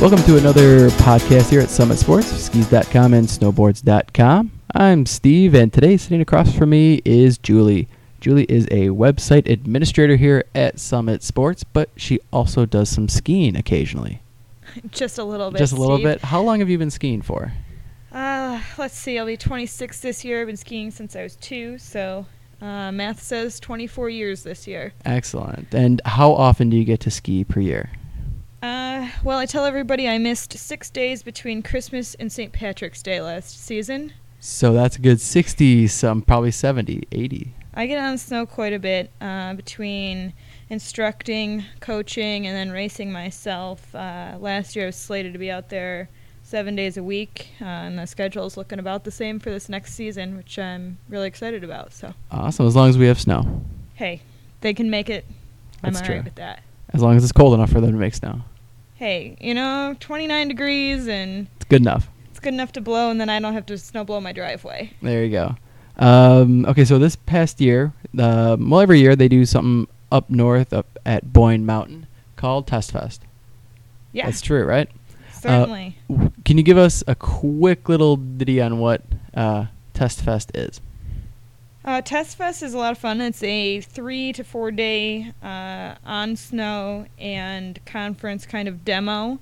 Welcome to another podcast here at Summit Sports, skis.com and snowboards.com. I'm Steve, and today sitting across from me is Julie. Julie is a website administrator here at Summit Sports, but she also does some skiing occasionally. Just a little bit. Just a little Steve. bit. How long have you been skiing for? Uh, let's see. I'll be 26 this year. I've been skiing since I was two, so uh, math says 24 years this year. Excellent. And how often do you get to ski per year? Uh, well, I tell everybody I missed six days between Christmas and St. Patrick's Day last season. So that's a good 60, some probably 70, 80. I get on the snow quite a bit uh, between instructing, coaching, and then racing myself. Uh, last year I was slated to be out there seven days a week, uh, and the schedule is looking about the same for this next season, which I'm really excited about. So, Awesome. As long as we have snow. hey, they can make it. I'm That's all right true. with that. As long as it's cold enough for them to make snow. Hey, you know, 29 degrees, and It's good enough. it's good enough to blow, and then I don't have to snow blow my driveway. There you go. Um, okay, so this past year, uh, well, every year they do something up north, up at Boyne Mountain, called Test Fest. Yeah, That's true, right? certainly. W- Can you give us a quick little ditty on what uh, Test Fest is? Uh, Test Fest is a lot of fun. It's a three to four day uh, on snow and conference kind of demo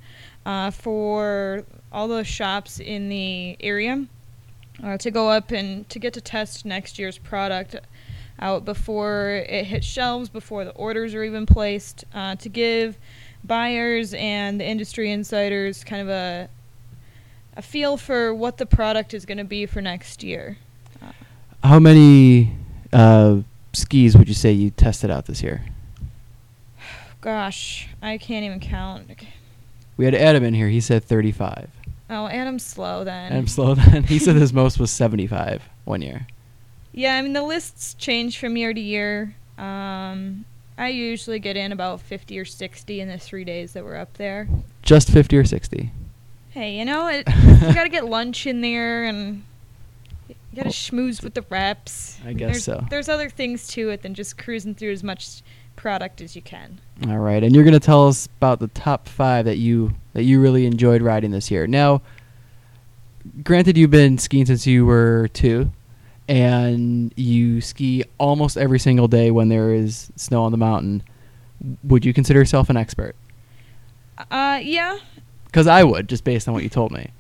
uh, for all the shops in the area uh, to go up and to get to test next year's product out before it hits shelves, before the orders are even placed, uh, to give buyers and the industry insiders kind of a a feel for what the product is going to be for next year. How many uh, skis would you say you tested out this year? Gosh, I can't even count. We had Adam in here. He said 35. Oh, Adam's slow then. Adam's slow then. He said his most was 75 one year. yeah, I mean the lists change from year to year. Um, I usually get in about 50 or 60 in the three days that we're up there. Just 50 or 60. Hey, you know, it, you gotta get lunch in there and you gotta schmooze with the reps. I guess there's, so. There's other things to it than just cruising through as much product as you can. All right, and you're going to tell us about the top five that you that you really enjoyed riding this year. Now, granted, you've been skiing since you were two, and you ski almost every single day when there is snow on the mountain. Would you consider yourself an expert? Uh, yeah, Because I would, just based on what you told me.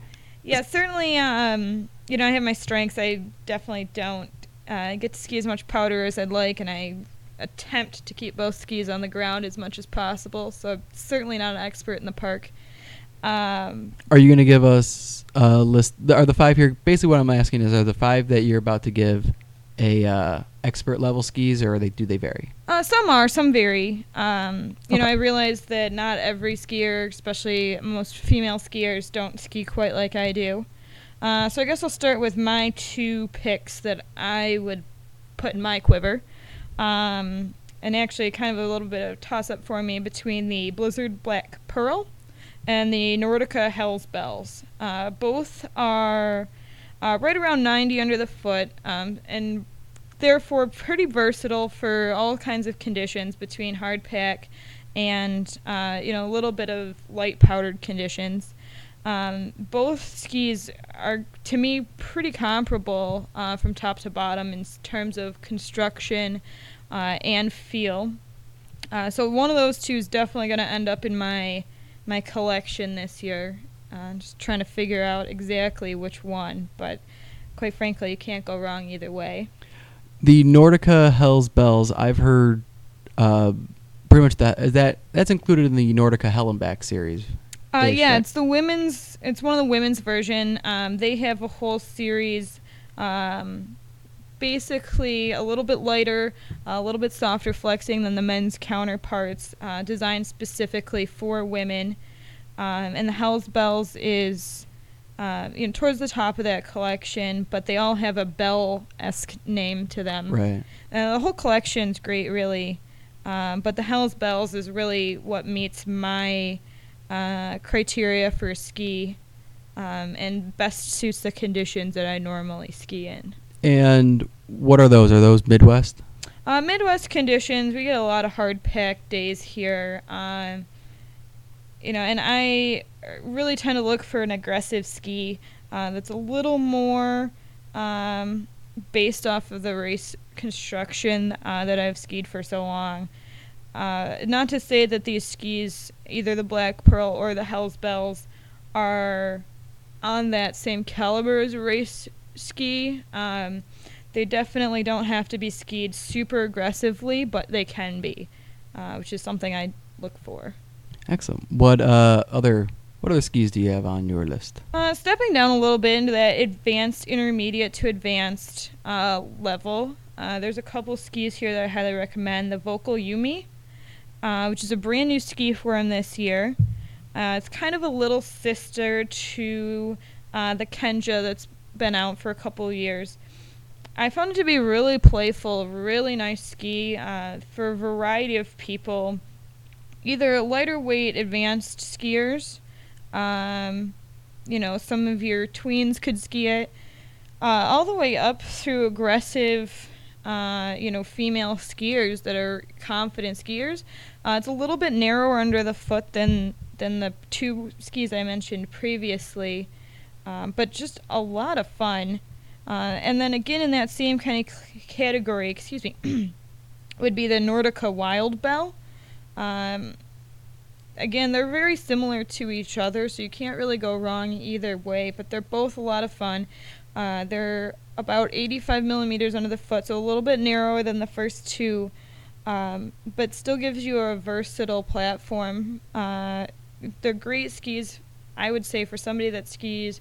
Yeah, certainly. Um, you know, I have my strengths. I definitely don't uh, get to ski as much powder as I'd like, and I attempt to keep both skis on the ground as much as possible. So I'm certainly not an expert in the park. Um, Are you going to give us a list? Are the five here? Basically, what I'm asking is, are the five that you're about to give a uh, expert level skis, or are they do they vary? uh, some are, some vary. Um, you know, I realize that not every skier, especially most female skiers, don't ski quite like I do. Uh, so I guess I'll start with my two picks that I would put in my quiver. Um, and actually, kind of a little bit of toss up for me between the Blizzard Black Pearl and the Nordica Hell's Bells. Uh, both are uh, right around 90 under the foot um, and therefore pretty versatile for all kinds of conditions between hard pack and uh, you know a little bit of light powdered conditions. Um, both skis are to me pretty comparable uh, from top to bottom in terms of construction uh, and feel. Uh, so one of those two is definitely going to end up in my my collection this year. Uh, I'm just trying to figure out exactly which one, but quite frankly, you can't go wrong either way. The Nordica Hell's Bells, I've heard uh, pretty much that is that that's included in the Nordica Hell & Back series. Uh, yeah, right? it's the women's. It's one of the women's version. Um, they have a whole series, um, basically a little bit lighter, a little bit softer flexing than the men's counterparts, uh, designed specifically for women. Um, and the Hell's Bells is, uh, you know, towards the top of that collection, but they all have a bell esque name to them. Right. Uh, the whole collection's great, really. Um, but the Hell's Bells is really what meets my uh, criteria for ski um, and best suits the conditions that I normally ski in. And what are those? Are those Midwest? Uh, Midwest conditions, we get a lot of hard packed days here. Um, you know, and I really tend to look for an aggressive ski uh, that's a little more um, based off of the race construction uh, that I've skied for so long. Uh, not to say that these skis, either the Black Pearl or the Hell's Bells, are on that same caliber as a race ski. Um, they definitely don't have to be skied super aggressively, but they can be, uh, which is something I look for. Excellent. What uh, other what other skis do you have on your list? Uh, stepping down a little bit into that advanced, intermediate to advanced uh, level, uh, there's a couple skis here that I highly recommend. The Völkl Yumi, uh, which is a brand new ski for him this year. Uh, it's kind of a little sister to the Kenja that's been out for a couple years. I found it to be really playful, really nice ski for a variety of people, either lighter weight advanced skiers um, you know, some of your tweens could ski it. Uh, all the way up through aggressive, uh, you know, female skiers that are confident skiers. Uh, it's a little bit narrower under the foot than than the two skis I mentioned previously, um, but just a lot of fun. Uh, and then again in that same kind of category, excuse me, would be the Nordica Wild Belle. Um, again, they're very similar to each other, so you can't really go wrong either way, but they're both a lot of fun. Uh, they're about 85 millimeters under the foot, so a little bit narrower than the first two, um, but still gives you a versatile platform. Uh, they're great skis, I would say, for somebody that skis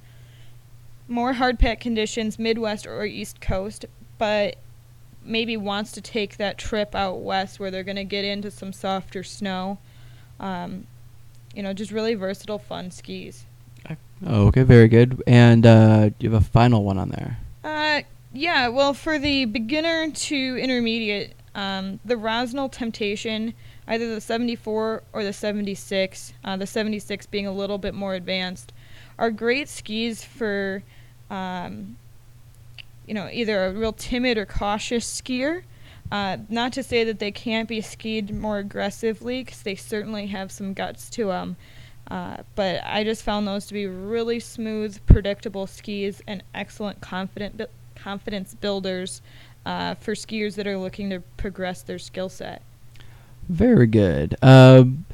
more hard pack conditions, Midwest or East Coast, but maybe wants to take that trip out west where they're going to get into some softer snow. Um, you know, just really versatile, fun skis. Oh, okay, very good. And uh, do you have a final one on there? Uh, yeah. Well, for the beginner to intermediate, um, the Rossignol Temptation, either the 74 or the 76, uh, the 76 being a little bit more advanced, are great skis for, um, you know, either a real timid or cautious skier. Uh, not to say that they can't be skied more aggressively, because they certainly have some guts to them. Uh, but I just found those to be really smooth, predictable skis and excellent confident bu- confidence builders uh, for skiers that are looking to progress their skill set. Very good. Um,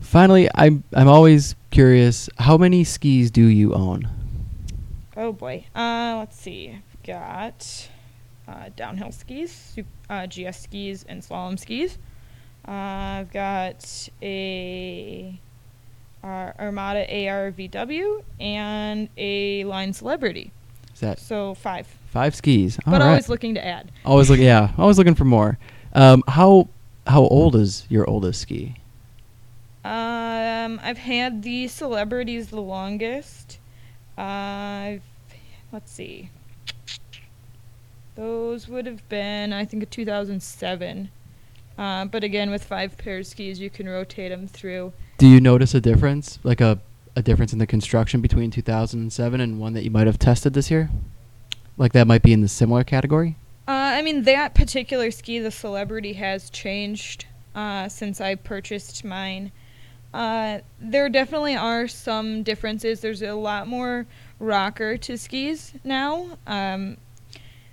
finally, I'm I'm always curious. How many skis do you own? Oh boy. Uh, let's see. Got uh, downhill skis, uh, GS skis, and slalom skis. Uh, I've got a uh, Armada ARVW and a Line Celebrity. Is that So five. five skis? All but right. always looking to add. always look. Yeah, always looking for more. Um, how how old is your oldest ski? Um, I've had the celebrities the longest. Uh, I've, let's see. Those would have been, I think, a 2007. Uh, but again, with five pairs of skis, you can rotate them through. Do you notice a difference, like a a difference in the construction between 2007 and one that you might have tested this year? Like that might be in the similar category. Uh, I mean, that particular ski, the celebrity, has changed uh, since I purchased mine. Uh, there definitely are some differences. There's a lot more rocker to skis now. Um,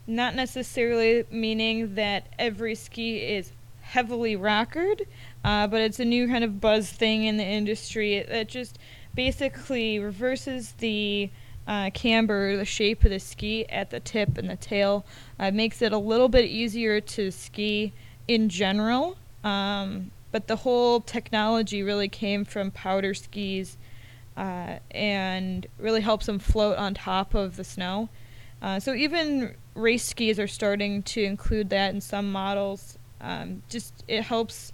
not necessarily meaning that every ski is heavily rockered, uh, but it's a new kind of buzz thing in the industry that just basically reverses the uh, camber, the shape of the ski at the tip and the tail. Uh, makes it a little bit easier to ski in general. Um, but the whole technology really came from powder skis uh, and really helps them float on top of the snow. Uh, so even race skis are starting to include that in some models. Um, just it helps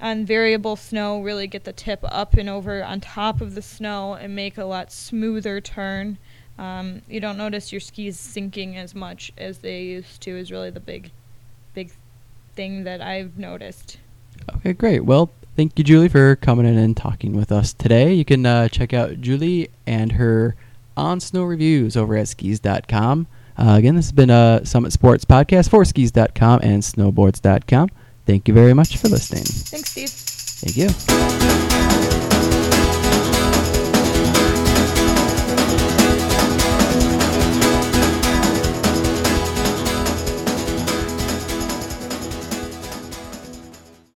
on variable snow really get the tip up and over on top of the snow and make a lot smoother turn. Um, you don't notice your skis sinking as much as they used to. Is really the big, big thing that I've noticed. Okay, great. Well, thank you, Julie, for coming in and talking with us today. You can uh, check out Julie and her on snow reviews over at skis.com. Uh, again, this has been a Summit Sports podcast for skis.com and snowboards.com. Thank you very much for listening. Thanks, Steve. Thank you.